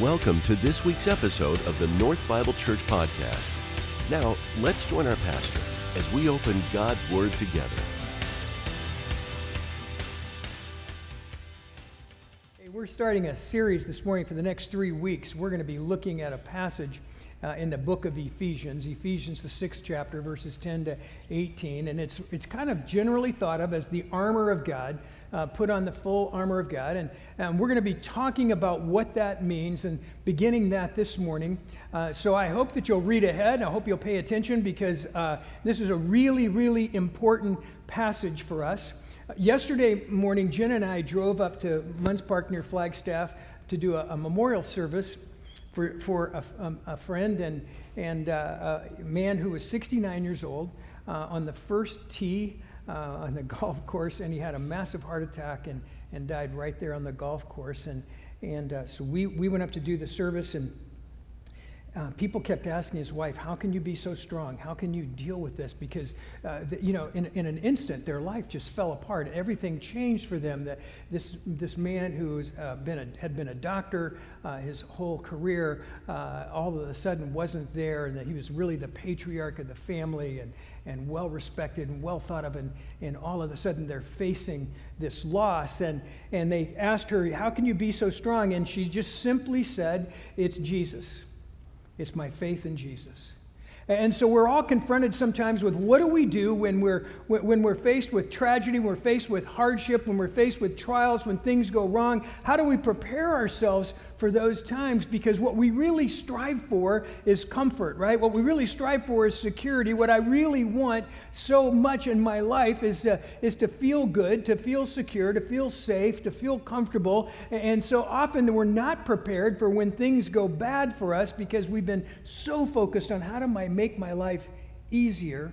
Welcome to this week's episode of the North Bible Church Podcast. Now, let's join our pastor as we open God's Word together. Hey, we're starting a series this morning for the next three weeks. We're going to be looking at a passage uh, in the book of Ephesians, Ephesians, the sixth chapter, verses 10 to 18. And it's, it's kind of generally thought of as the armor of God uh, put on the full armor of God. And um, we're going to be talking about what that means and beginning that this morning. Uh, so I hope that you'll read ahead. I hope you'll pay attention because uh, this is a really, really important passage for us. Yesterday morning, Jen and I drove up to Munds Park near Flagstaff to do a, a memorial service for, for a, um, a friend and, and uh, a man who was 69 years old uh, on the first tee uh, on the golf course, and he had a massive heart attack and, and died right there on the golf course. And, and uh, so we, we went up to do the service, and uh, people kept asking his wife, How can you be so strong? How can you deal with this? Because, uh, the, you know, in, in an instant, their life just fell apart. Everything changed for them. That this, this man who uh, been had been a doctor uh, his whole career, uh, all of a sudden wasn't there, and that he was really the patriarch of the family and, and well respected and well thought of. And, and all of a sudden, they're facing this loss. And, and they asked her, How can you be so strong? And she just simply said, It's Jesus. It's my faith in Jesus. And so we're all confronted sometimes with what do we do when we're, when we're faced with tragedy, when we're faced with hardship, when we're faced with trials, when things go wrong? How do we prepare ourselves for those times? Because what we really strive for is comfort, right? What we really strive for is security. What I really want so much in my life is, uh, is to feel good, to feel secure, to feel safe, to feel comfortable. And so often we're not prepared for when things go bad for us because we've been so focused on how do I make my life easier.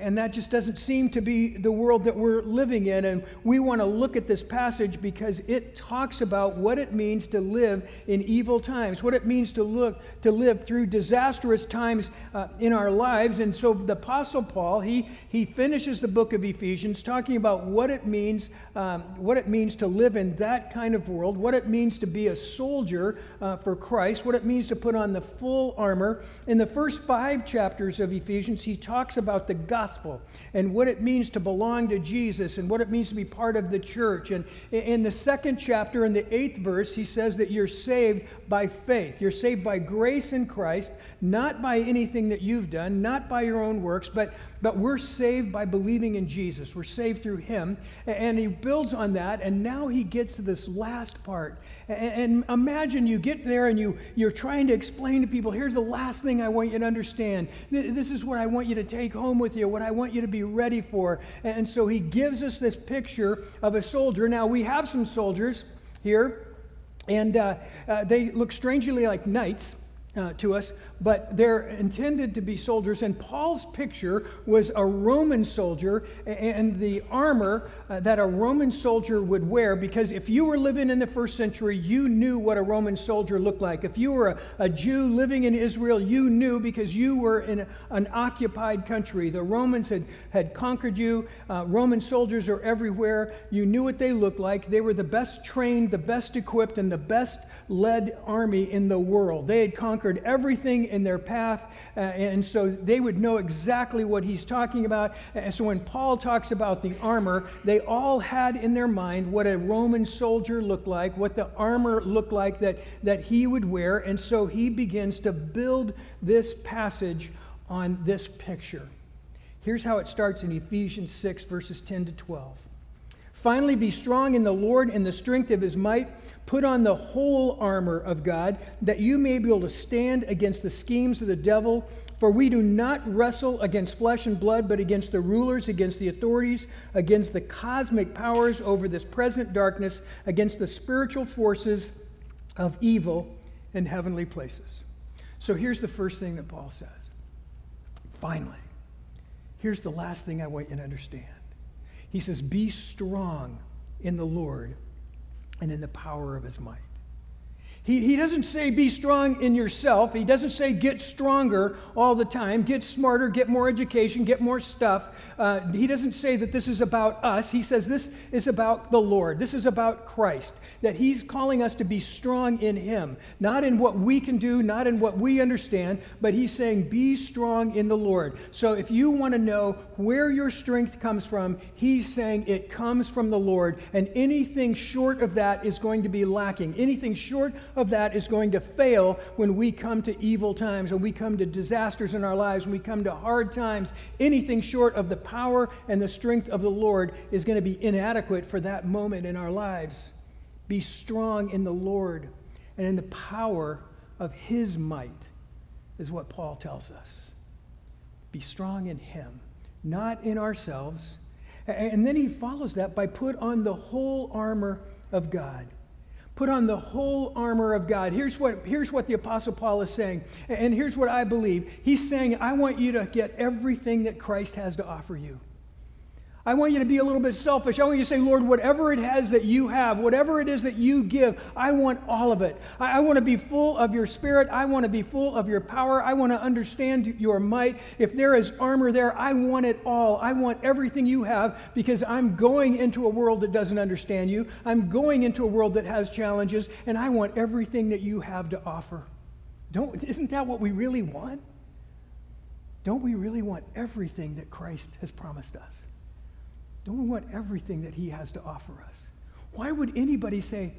And that just doesn't seem to be the world that we're living in. And we want to look at this passage because it talks about what it means to live in evil times, what it means to look to live through disastrous times uh, in our lives. And so the Apostle Paul he he finishes the book of Ephesians talking about what it means um, what it means to live in that kind of world, what it means to be a soldier uh, for Christ, what it means to put on the full armor. In the first five chapters of Ephesians, he talks about the gospel and what it means to belong to Jesus and what it means to be part of the church. And in the second chapter, in the eighth verse, he says that you're saved by faith. You're saved by grace in Christ, not by anything that you've done, not by your own works, but, but we're saved by believing in Jesus. We're saved through him. And he builds on that, and now he gets to this last part. And, imagine you get there and you, you're trying to explain to people here's the last thing I want you to understand. This is what I want you to take home with you, what I want you to be ready for. And so he gives us this picture of a soldier. Now, we have some soldiers here, and uh, uh, they look strangely like knights uh, to us, but they're intended to be soldiers. And Paul's picture was a Roman soldier and the armor uh, that a Roman soldier would wear, because if you were living in the first century, you knew what a Roman soldier looked like. If you were a, a Jew living in Israel, you knew because you were in a, an occupied country. The Romans had, had conquered you. Uh, Roman soldiers are everywhere. You knew what they looked like. They were the best trained, the best equipped, and the best led army in the world. They had conquered everything in their path, uh, and so they would know exactly what he's talking about. And so when Paul talks about the armor, they all had in their mind what a Roman soldier looked like, what the armor looked like that, that he would wear, and so he begins to build this passage on this picture. Here's how it starts in Ephesians 6, verses 10 to 12. Finally, be strong in the Lord and the strength of his might. Put on the whole armor of God, that you may be able to stand against the schemes of the devil. For we do not wrestle against flesh and blood, but against the rulers, against the authorities, against the cosmic powers over this present darkness, against the spiritual forces of evil in heavenly places. So here's the first thing that Paul says. Finally, here's the last thing I want you to understand. He says, Be strong in the Lord and in the power of his might. He, he doesn't say be strong in yourself. He doesn't say get stronger all the time, get smarter, get more education, get more stuff. Uh, he doesn't say that this is about us. He says this is about the Lord. This is about Christ. That He's calling us to be strong in Him, not in what we can do, not in what we understand, but He's saying be strong in the Lord. So if you want to know where your strength comes from, He's saying it comes from the Lord, and anything short of that is going to be lacking. Anything short of that is going to fail when we come to evil times, when we come to disasters in our lives, when we come to hard times. Anything short of the power and the strength of the Lord is going to be inadequate for that moment in our lives. Be strong in the Lord and in the power of his might, is what Paul tells us. Be strong in him, not in ourselves. And then he follows that by put on the whole armor of God. Put on the whole armor of God. Here's what, here's what the Apostle Paul is saying, and here's what I believe. He's saying, I want you to get everything that Christ has to offer you. I want you to be a little bit selfish. I want you to say, Lord, whatever it has that you have, whatever it is that you give, I want all of it. I, I want to be full of your spirit. I want to be full of your power. I want to understand your might. If there is armor there, I want it all. I want everything you have because I'm going into a world that doesn't understand you. I'm going into a world that has challenges, and I want everything that you have to offer. Don't, isn't that what we really want? Don't we really want everything that Christ has promised us? Don't we want everything that He has to offer us? Why would anybody say,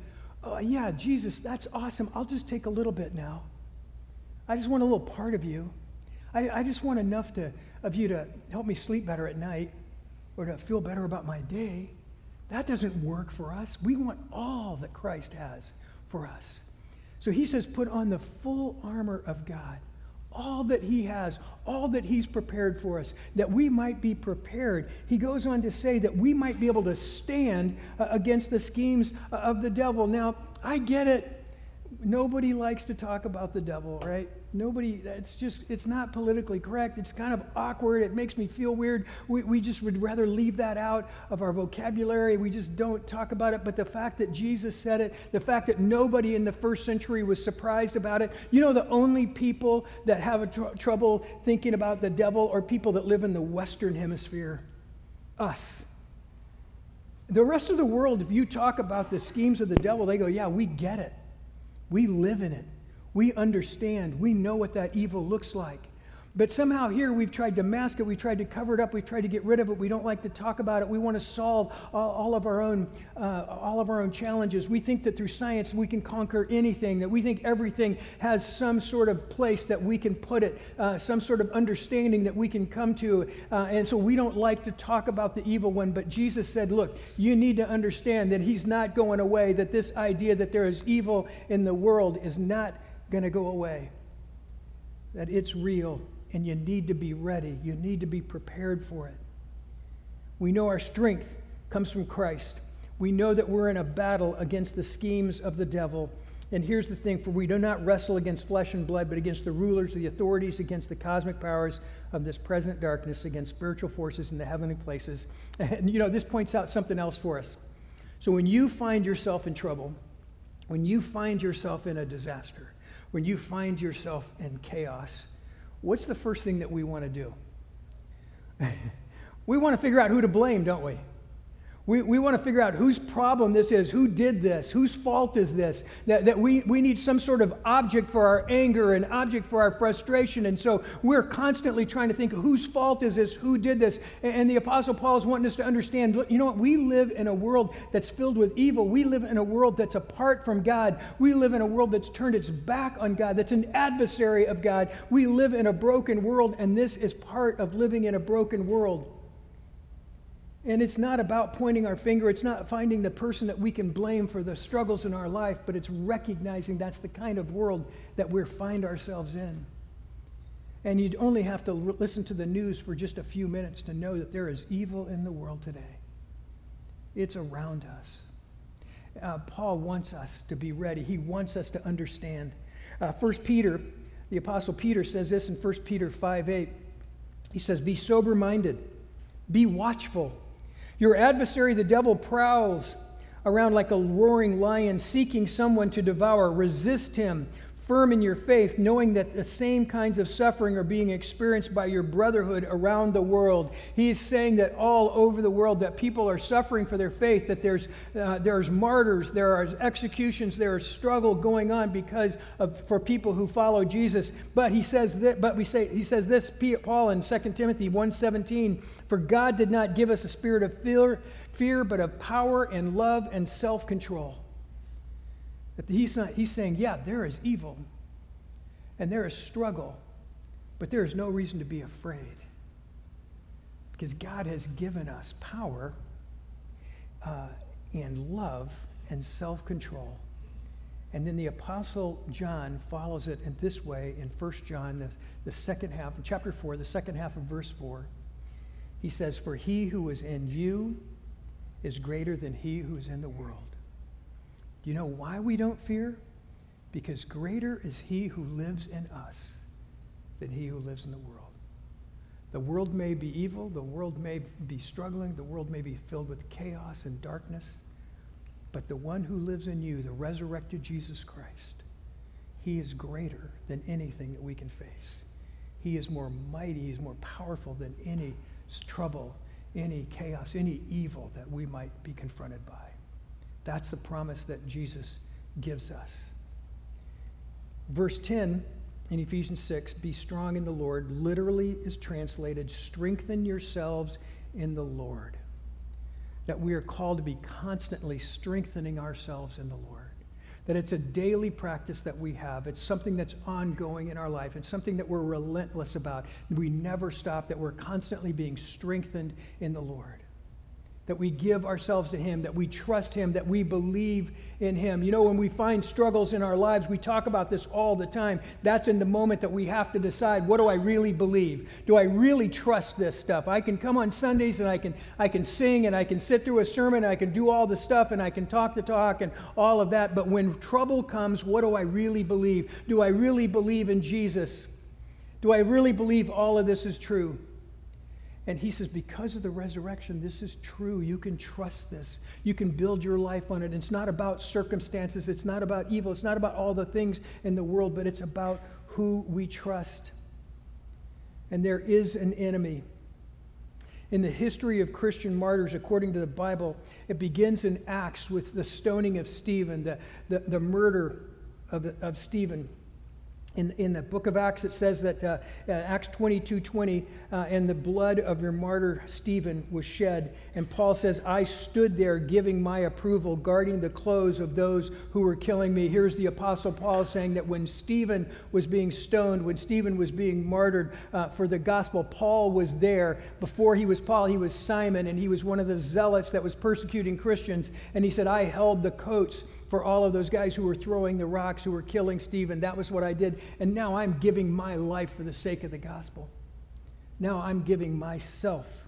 oh, yeah, Jesus, that's awesome. I'll just take a little bit now. I just want a little part of you. I, I just want enough to, of you to help me sleep better at night or to feel better about my day. That doesn't work for us. We want all that Christ has for us. So he says, put on the full armor of God all that He has, all that He's prepared for us, that we might be prepared. He goes on to say that we might be able to stand uh, against the schemes uh, of the devil. Now, I get it. Nobody likes to talk about the devil, right? Nobody, it's just, it's not politically correct. It's kind of awkward. It makes me feel weird. We, we just would rather leave that out of our vocabulary. We just don't talk about it. But the fact that Jesus said it, the fact that nobody in the first century was surprised about it, you know, the only people that have tr- trouble thinking about the devil are people that live in the Western Hemisphere. Us. The rest of the world, if you talk about the schemes of the devil, they go, yeah, we get it. We live in it. We understand. We know what that evil looks like. But somehow here we've tried to mask it, we've tried to cover it up, we've tried to get rid of it. We don't like to talk about it. We want to solve all, all of our own, uh, all of our own challenges. We think that through science we can conquer anything. That we think everything has some sort of place that we can put it, uh, some sort of understanding that we can come to. Uh, and so we don't like to talk about the evil one. But Jesus said, "Look, you need to understand that He's not going away. That this idea that there is evil in the world is not." Going to go away. That it's real and you need to be ready. You need to be prepared for it. We know our strength comes from Christ. We know that we're in a battle against the schemes of the devil. And here's the thing for we do not wrestle against flesh and blood, but against the rulers, the authorities, against the cosmic powers of this present darkness, against spiritual forces in the heavenly places. And you know, this points out something else for us. So when you find yourself in trouble, when you find yourself in a disaster, when you find yourself in chaos, what's the first thing that we want to do? we want to figure out who to blame, don't we? We, we want to figure out whose problem this is, who did this, whose fault is this, that, that we, we need some sort of object for our anger and object for our frustration. And so we're constantly trying to think whose fault is this, who did this. And, and the Apostle Paul is wanting us to understand look, you know what? We live in a world that's filled with evil. We live in a world that's apart from God. We live in a world that's turned its back on God, that's an adversary of God. We live in a broken world, and this is part of living in a broken world. And it's not about pointing our finger, it's not finding the person that we can blame for the struggles in our life, but it's recognizing that's the kind of world that we find ourselves in. And you'd only have to l- listen to the news for just a few minutes to know that there is evil in the world today. It's around us. Uh, Paul wants us to be ready, he wants us to understand. Uh, 1 Peter, the Apostle Peter says this in 1 Peter 5 8. He says, Be sober minded, be watchful. Your adversary, the devil, prowls around like a roaring lion, seeking someone to devour. Resist him, firm in your faith, knowing that the same kinds of suffering are being experienced by your brotherhood around the world. He is saying that all over the world that people are suffering for their faith, that there's, uh, there's martyrs, there are executions, there is struggle going on because of, for people who follow Jesus. But he says that, but we say, he says this, Paul in 2 Timothy 1.17, for God did not give us a spirit of fear, fear but of power and love and self-control. He's, not, he's saying, yeah, there is evil and there is struggle, but there is no reason to be afraid because God has given us power uh, and love and self control. And then the Apostle John follows it in this way in 1 John, the, the second half, chapter 4, the second half of verse 4. He says, For he who is in you is greater than he who is in the world. Do you know why we don't fear? Because greater is he who lives in us than he who lives in the world. The world may be evil, the world may be struggling, the world may be filled with chaos and darkness, but the one who lives in you, the resurrected Jesus Christ, he is greater than anything that we can face. He is more mighty, he's more powerful than any trouble, any chaos, any evil that we might be confronted by. That's the promise that Jesus gives us. Verse 10 in Ephesians 6 be strong in the Lord, literally is translated strengthen yourselves in the Lord. That we are called to be constantly strengthening ourselves in the Lord. That it's a daily practice that we have. It's something that's ongoing in our life. It's something that we're relentless about. We never stop, that we're constantly being strengthened in the Lord that we give ourselves to Him, that we trust Him, that we believe in Him. You know, when we find struggles in our lives, we talk about this all the time. That's in the moment that we have to decide what do I really believe? Do I really trust this stuff? I can come on Sundays and I can, I can sing and I can sit through a sermon I can do all the stuff and I can talk the talk and all of that. But when trouble comes, what do I really believe? Do I really believe in Jesus? Do I really believe all of this is true? And he says, because of the resurrection, this is true. You can trust this. You can build your life on it. It's not about circumstances, it's not about evil, it's not about all the things in the world, but it's about who we trust. And there is an enemy. In the history of Christian martyrs, according to the Bible, it begins in Acts with the stoning of Stephen, the, the, the murder of, of Stephen in, in the book of Acts, it says that uh, uh, Acts 22 20, uh, and the blood of your martyr Stephen was shed. And Paul says, I stood there giving my approval, guarding the clothes of those who were killing me. Here's the Apostle Paul saying that when Stephen was being stoned, when Stephen was being martyred uh, for the gospel, Paul was there. Before he was Paul, he was Simon, and he was one of the zealots that was persecuting Christians. And he said, I held the coats for all of those guys who were throwing the rocks, who were killing Stephen. That was what I did. And now I'm giving my life for the sake of the gospel. Now I'm giving myself.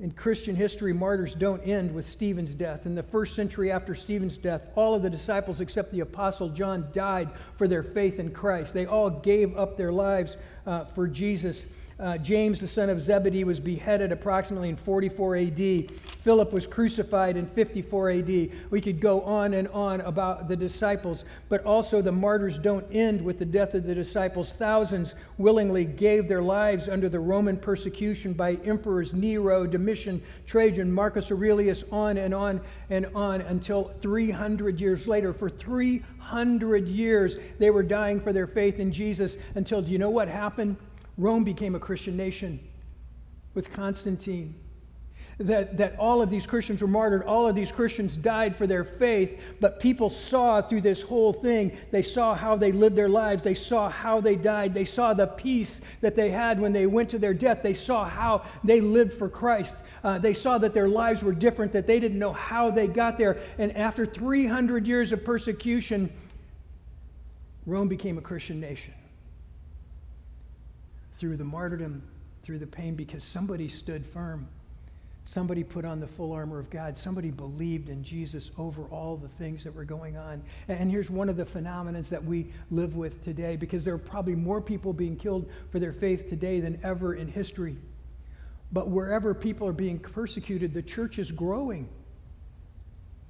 In Christian history, martyrs don't end with Stephen's death. In the first century after Stephen's death, all of the disciples except the apostle John died for their faith in Christ. They all gave up their lives uh, for Jesus. Uh, James, the son of Zebedee, was beheaded approximately in 44 AD. Philip was crucified in 54 AD. We could go on and on about the disciples, but also the martyrs don't end with the death of the disciples. Thousands willingly gave their lives under the Roman persecution by emperors Nero, Domitian, Trajan, Marcus Aurelius, on and on and on until 300 years later. For 300 years, they were dying for their faith in Jesus until, do you know what happened? Rome became a Christian nation with Constantine. That, that all of these Christians were martyred, all of these Christians died for their faith, but people saw through this whole thing, they saw how they lived their lives, they saw how they died, they saw the peace that they had when they went to their death, they saw how they lived for Christ. Uh, they saw that their lives were different, that they didn't know how they got there. And after 300 years of persecution, Rome became a Christian nation through the martyrdom, through the pain, because somebody stood firm. Somebody put on the full armor of God. Somebody believed in Jesus over all the things that were going on. And here's one of the phenomena that we live with today because there are probably more people being killed for their faith today than ever in history. But wherever people are being persecuted, the church is growing.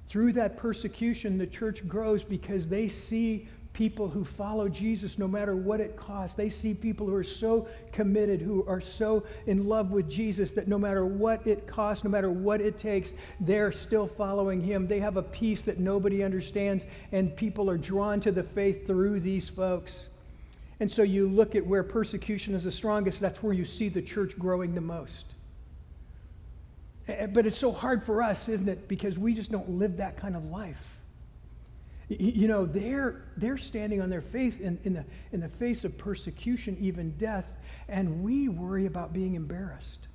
Through that persecution, the church grows because they see people who follow Jesus no matter what it costs. They see people who are so committed, who are so in love with Jesus that no matter what it costs, no matter what it takes, they're still following him. They have a peace that nobody understands, and people are drawn to the faith through these folks. And so you look at where persecution is the strongest, that's where you see the church growing the most. Eh, eh, but it's so hard for us, isn't it? Because we just don't live that kind of life. You know, they're, they're standing on their faith in, in, the, in the face of persecution, even death, and we worry about being embarrassed.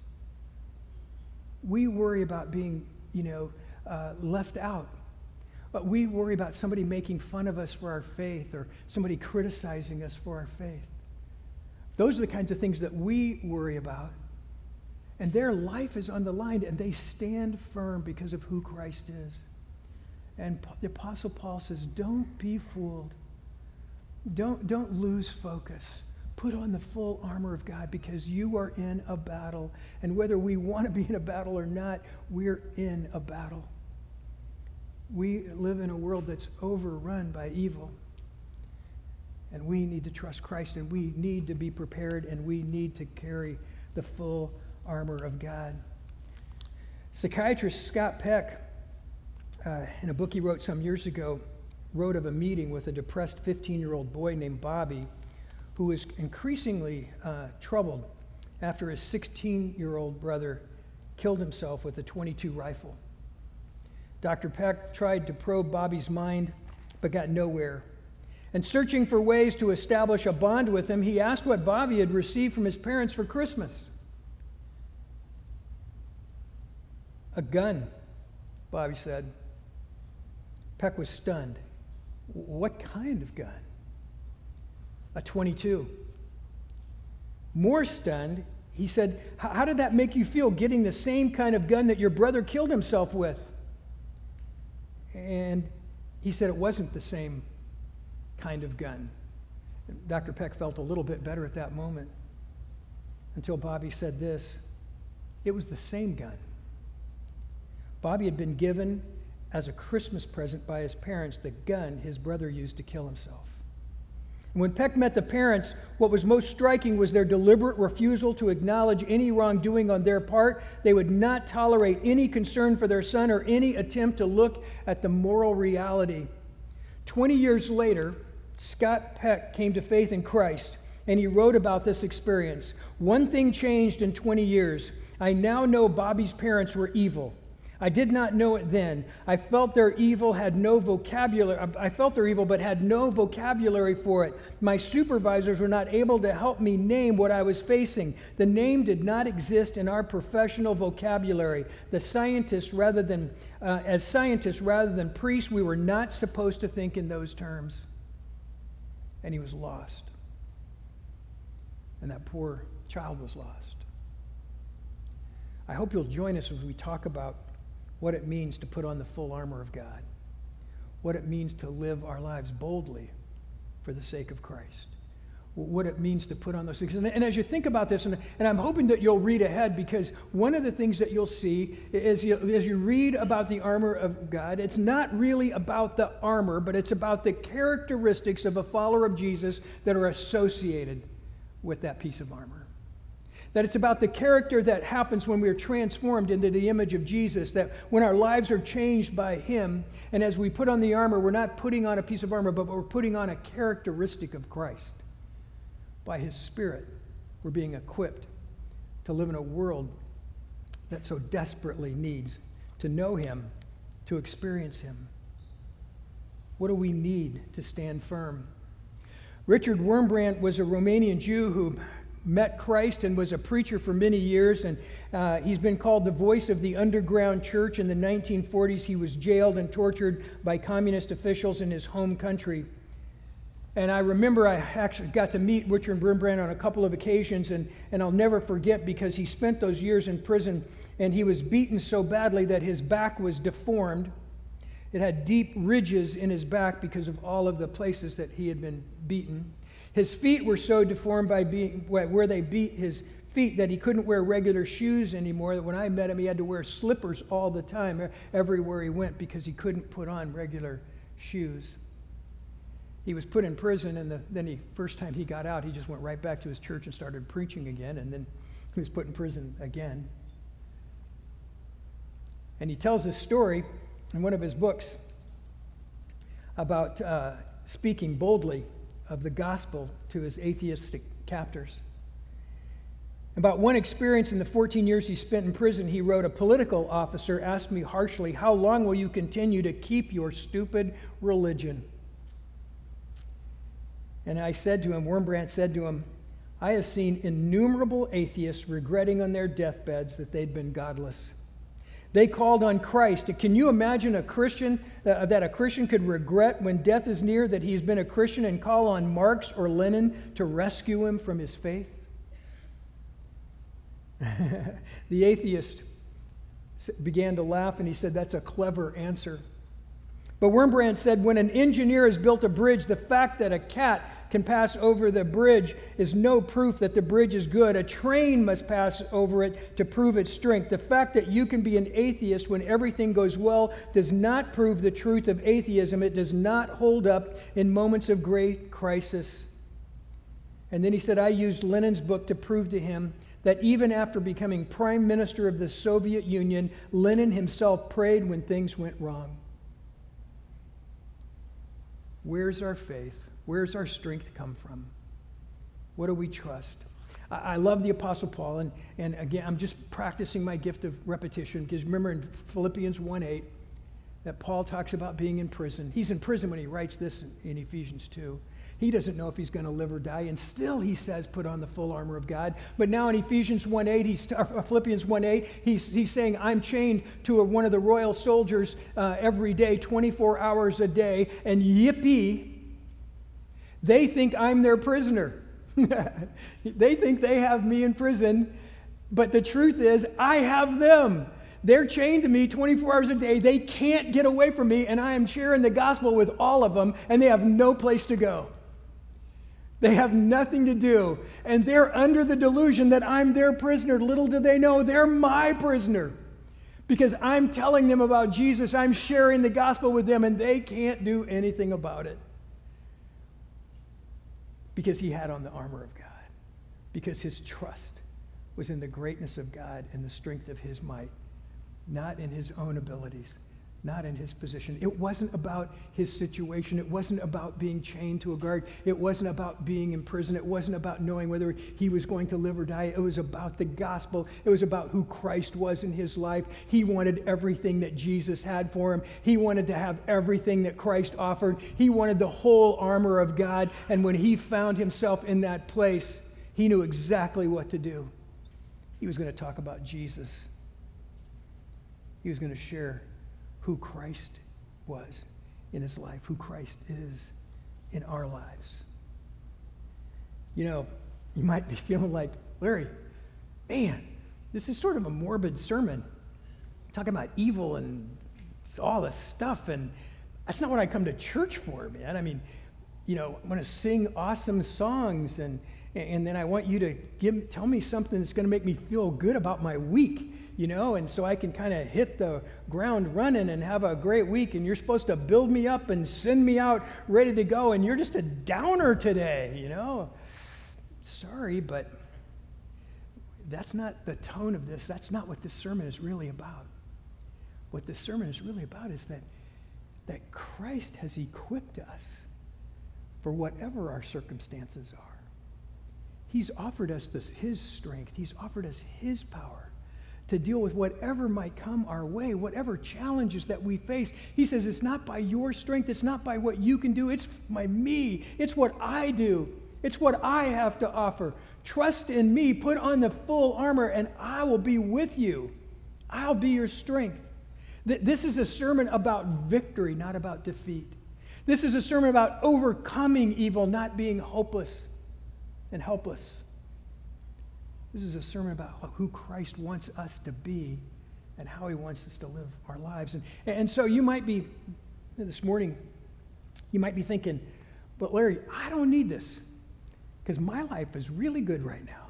We worry about being, you know, uh, left out. But we worry about somebody making fun of us for our faith or somebody criticizing us for our faith. Those are the kinds of things that we worry about. And their life is on the line, and they stand firm because of who Christ is. And the Apostle Paul says, Don't be fooled. Don't, don't lose focus. Put on the full armor of God because you are in a battle. And whether we want to be in a battle or not, we're in a battle. We live in a world that's overrun by evil. And we need to trust Christ and we need to be prepared and we need to carry the full armor of God. Psychiatrist Scott Peck, uh, in a book he wrote some years ago, wrote of a meeting with a depressed 15 year old boy named Bobby who was increasingly uh, troubled after his 16 year old brother killed himself with a 22 rifle. Dr. Peck tried to probe Bobby's mind, but got nowhere. And searching for ways to establish a bond with him, he asked what Bobby had received from his parents for Christmas. A gun, Bobby said. Peck was stunned. What kind of gun? A 22. More stunned, he said, How did that make you feel getting the same kind of gun that your brother killed himself with? And he said it wasn't the same kind of gun. Dr. Peck felt a little bit better at that moment until Bobby said this it was the same gun. Bobby had been given as a Christmas present by his parents the gun his brother used to kill himself. When Peck met the parents, what was most striking was their deliberate refusal to acknowledge any wrongdoing on their part. They would not tolerate any concern for their son or any attempt to look at the moral reality. Twenty years later, Scott Peck came to faith in Christ, and he wrote about this experience. One thing changed in 20 years. I now know Bobby's parents were evil. I did not know it then. I felt their evil had no vocabulary. I felt their evil, but had no vocabulary for it. My supervisors were not able to help me name what I was facing. The name did not exist in our professional vocabulary. The scientists, rather than uh, as scientists rather than priests, we were not supposed to think in those terms. And he was lost. And that poor child was lost. I hope you'll join us as we talk about what it means to put on the full armor of God, what it means to live our lives boldly for the sake of Christ, what it means to put on those things. And, and as you think about this, and, and, I'm hoping that you'll read ahead because one of the things that you'll see is you, as you read about the armor of God, it's not really about the armor, but it's about the characteristics of a follower of Jesus that are associated with that piece of armor. That it's about the character that happens when we are transformed into the image of Jesus, that when our lives are changed by Him, and as we put on the armor, we're not putting on a piece of armor, but we're putting on a characteristic of Christ. By His Spirit, we're being equipped to live in a world that so desperately needs to know Him, to experience Him. What do we need to stand firm? Richard Wurmbrand was a Romanian Jew who met Christ and was a preacher for many years. And uh, he's been called the voice of the underground church. In the 1940s, he was jailed and tortured by communist officials in his home country. And I remember I actually got to meet Richard Wurmbrand on a couple of occasions, and, and I'll never forget because he spent those years in prison and he was beaten so badly that his back was deformed. It had deep ridges in his back because of all of the places that he had been beaten. His feet were so deformed by being, where they beat his feet that he couldn't wear regular shoes anymore. That when I met him, he had to wear slippers all the time, everywhere he went, because he couldn't put on regular shoes. He was put in prison, and the, then he first time he got out, he just went right back to his church and started preaching again, and then he was put in prison again. And he tells this story in one of his books about uh, speaking boldly of the gospel to his atheistic captors. About one experience in the 14 years he spent in prison, he wrote, A political officer asked me harshly, How long will you continue to keep your stupid religion? And I said to him, Wurmbrand said to him, I have seen innumerable atheists regretting on their deathbeds that they'd been godless. They called on Christ. Can you imagine a Christian uh, that a Christian could regret when death is near that he's been a Christian and call on Marx or Lenin to rescue him from his faith? the atheist began to laugh and he said, That's a clever answer. But Wurmbrand said, When an engineer has built a bridge, the fact that a cat can pass over the bridge is no proof that the bridge is good. A train must pass over it to prove its strength. The fact that you can be an atheist when everything goes well does not prove the truth of atheism. It does not hold up in moments of great crisis. And then he said, I used Lenin's book to prove to him that even after becoming prime minister of the Soviet Union, Lenin himself prayed when things went wrong. Where's our faith? Where's our strength come from? What do we trust? I, I love the Apostle Paul, and, and again, I'm just practicing my gift of repetition because remember in Philippians 1 8 that Paul talks about being in prison. He's in prison when he writes this in, in Ephesians 2. He doesn't know if he's going to live or die, and still he says, put on the full armor of God. But now in Ephesians 1 8, he's, uh, Philippians 1 8, he's, he's saying, I'm chained to a, one of the royal soldiers uh, every day, 24 hours a day, and yippee, they think I'm their prisoner. they think they have me in prison, but the truth is, I have them. They're chained to me 24 hours a day. They can't get away from me, and I am sharing the gospel with all of them, and they have no place to go. They have nothing to do. And they're under the delusion that I'm their prisoner. Little do they know they're my prisoner. Because I'm telling them about Jesus, I'm sharing the gospel with them, and they can't do anything about it. Because he had on the armor of God. Because his trust was in the greatness of God and the strength of his might, not in his own abilities not in his position. It wasn't about his situation. It wasn't about being chained to a guard. It wasn't about being in prison. It wasn't about knowing whether he was going to live or die. It was about the gospel. It was about who Christ was in his life. He wanted everything that Jesus had for him. He wanted to have everything that Christ offered. He wanted the whole armor of God. And when he found himself in that place, he knew exactly what to do. He was going to talk about Jesus. He was going to share who Christ was in his life, who Christ is in our lives. You know, you might be feeling like, Larry, man, this is sort of a morbid sermon. Talking about evil and all this stuff. And that's not what I come to church for, man. I mean, you know, I want to sing awesome songs and, and then I want you to give, tell me something that's going to make me feel good about my week you know, and so I can kind of hit the ground running and have a great week. And you're supposed to build me up and send me out ready to go, and you're just a downer today, you know. Sorry, but that's not the tone of this. That's not what this sermon is really about. What this sermon is really about is that, that Christ has equipped us for whatever our circumstances are. He's offered us this, His strength, He's offered us His power to deal with whatever might come our way, whatever challenges that we face. He says, It's not by your strength, it's not by what you can do, it's by me, it's what I do, it's what I have to offer. Trust in me, put on the full armor, and I will be with you. I'll be your strength. This is a sermon about victory, not about defeat. This is a sermon about overcoming evil, not being hopeless and helpless. This is a sermon about who Christ wants us to be and how he wants us to live our lives. And, and so you might be, this morning, you might be thinking, but Larry, I don't need this because my life is really good right now.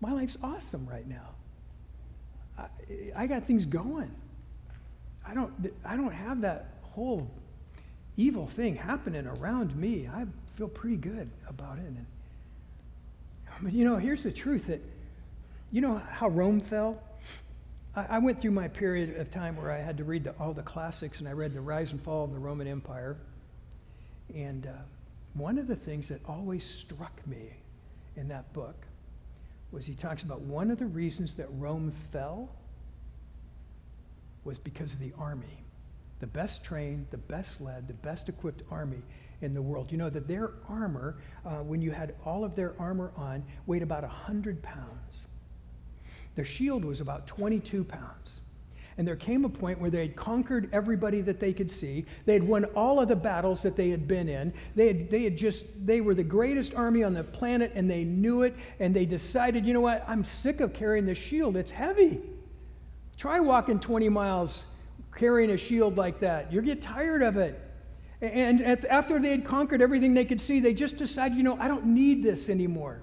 my life's awesome right now. I, I got things going. I don't, I don't have that whole evil thing happening around me. I feel pretty good about it. And, but you know, here's the truth that, you know how Rome fell? I, I went through my period of time where I had to read the, all the classics, and I read The Rise and Fall of the Roman Empire. And uh, one of the things that always struck me in that book was he talks about one of the reasons that Rome fell was because of the army. The best trained, the best led, the best equipped army in the world. You know that their armor, uh, when you had all of their armor on, weighed about 100 pounds. Their shield was about 22 pounds. And there came a point where they had conquered everybody that they could see. They had won all of the battles that they had been in. They had, they had just, they were the greatest army on the planet and they knew it. And they decided, you know what? I'm sick of carrying this shield. It's heavy. Try walking 20 miles carrying a shield like that. You'll get tired of it. And after they had conquered everything they could see, they just decided, you know, I don't need this anymore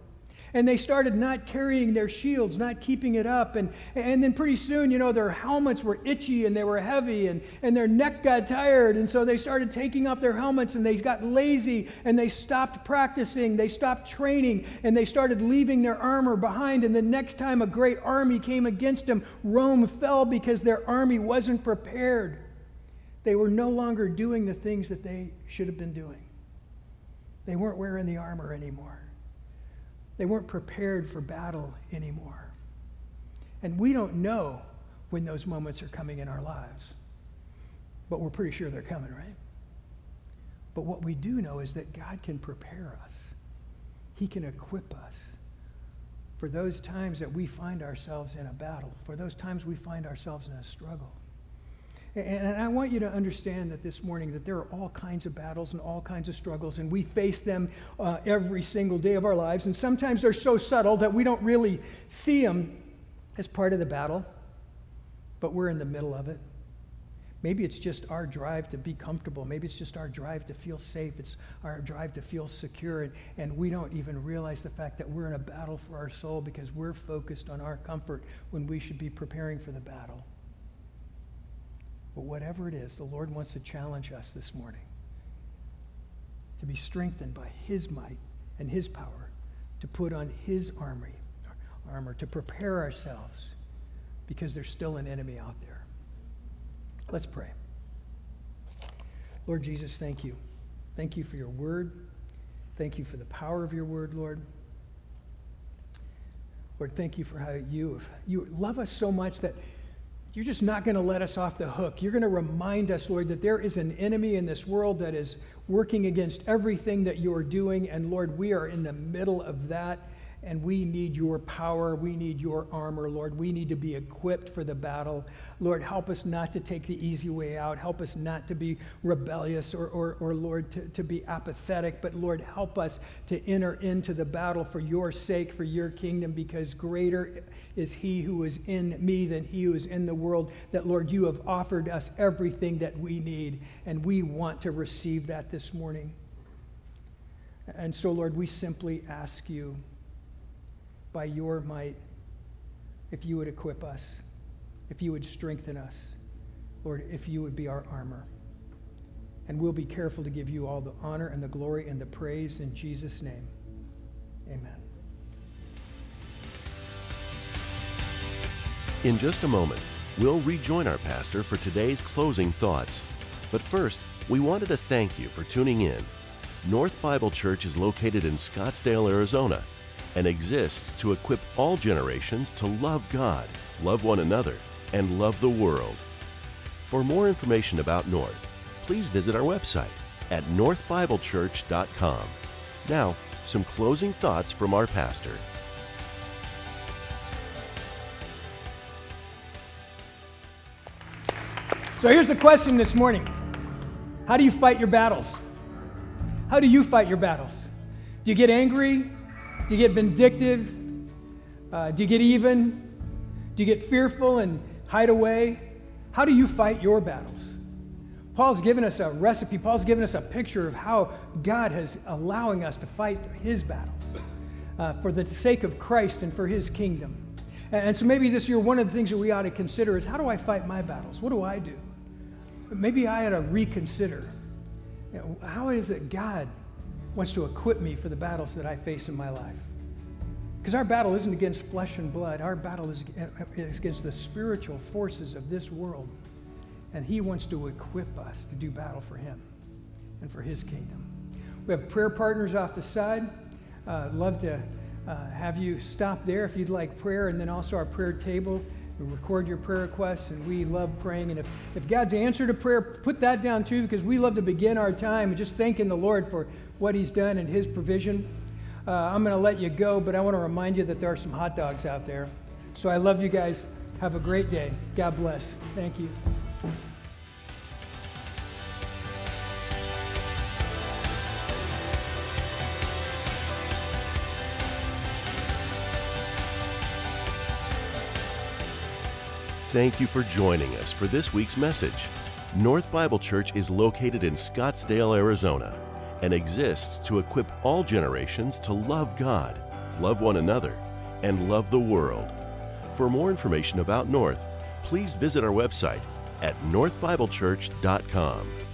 and they started not carrying their shields, not keeping it up. And, and then pretty soon, you know, their helmets were itchy and they were heavy and, and their neck got tired. And so they started taking off their helmets and they got lazy and they stopped practicing, they stopped training, and they started leaving their armor behind. And the next time a great army came against them, Rome fell because their army wasn't prepared. They were no longer doing the things that they should have been doing. They weren't wearing the armor anymore. They weren't prepared for battle anymore. And we don't know when those moments are coming in our lives, but we're pretty sure they're coming, right? But what we do know is that God can prepare us, He can equip us for those times that we find ourselves in a battle, for those times we find ourselves in a struggle. And I want you to understand that this morning that there are all kinds of battles and all kinds of struggles, and we face them uh, every single day of our lives. And sometimes they're so subtle that we don't really see them as part of the battle, but we're in the middle of it. Maybe it's just our drive to be comfortable. Maybe it's just our drive to feel safe. It's our drive to feel secure. And, and we don't even realize the fact that we're in a battle for our soul because we're focused on our comfort when we should be preparing for the battle. But whatever it is, the Lord wants to challenge us this morning to be strengthened by His might and His power, to put on His army, armor, to prepare ourselves because there's still an enemy out there. Let's pray. Lord Jesus, thank you. Thank you for your word. Thank you for the power of your word, Lord. Lord, thank you for how you, you love us so much that you're just not going to let us off the hook. You're going to remind us, Lord, that there is an enemy in this world that is working against everything that you're doing. And Lord, we are in the middle of that and we need your power. We need your armor, Lord. We need to be equipped for the battle. Lord, help us not to take the easy way out. Help us not to be rebellious or, or, or Lord, to, to be apathetic. But Lord, help us to enter into the battle for your sake, for your kingdom, because greater is he who is in me than he who is in the world. That, Lord, you have offered us everything that we need, and we want to receive that this morning. And so, Lord, we simply ask you by your might, if you would equip us, if you would strengthen us, Lord, if you would be our armor. And we'll be careful to give you all the honor and the glory and the praise in Jesus' name. Amen. In just a moment, we'll rejoin our pastor for today's closing thoughts. But first, we wanted to thank you for tuning in. North Bible Church is located in Scottsdale, Arizona and exists to equip all generations to love God, love one another, and love the world. For more information about North, please visit our website at northbiblechurch.com. Now, some closing thoughts from our pastor. So here's the question this morning How do you fight your battles? How do you fight your battles? Do you get angry? Do you get vindictive? Uh, do you get even? Do you get fearful and hide away? How do you fight your battles? Paul's given us a recipe. Paul's given us a picture of how God is allowing us to fight his battles. uh, for the sake of Christ and for his kingdom. And, and so maybe this year, one of the things that we ought to consider is how do I fight my battles? What do I do? Maybe I ought to reconsider. You know, how is it God wants to equip me for the battles that I face in my life? Because our battle isn't against flesh and blood, our battle is against the spiritual forces of this world. And He wants to equip us to do battle for Him and for His kingdom. We have prayer partners off the side. Uh, love to uh, have you stop there if you'd like prayer, and then also our prayer table. We record your prayer requests, and we love praying. And if, if God's answered a prayer, put that down too, because we love to begin our time just thanking the Lord for what He's done and His provision. Uh, I'm going to let you go, but I want to remind you that there are some hot dogs out there. So I love you guys. Have a great day. God bless. Thank you. Thank you for joining us for this week's message. North Bible Church is located in Scottsdale, Arizona, and exists to equip all generations to love God, love one another, and love the world. For more information about North, please visit our website at northbiblechurch.com.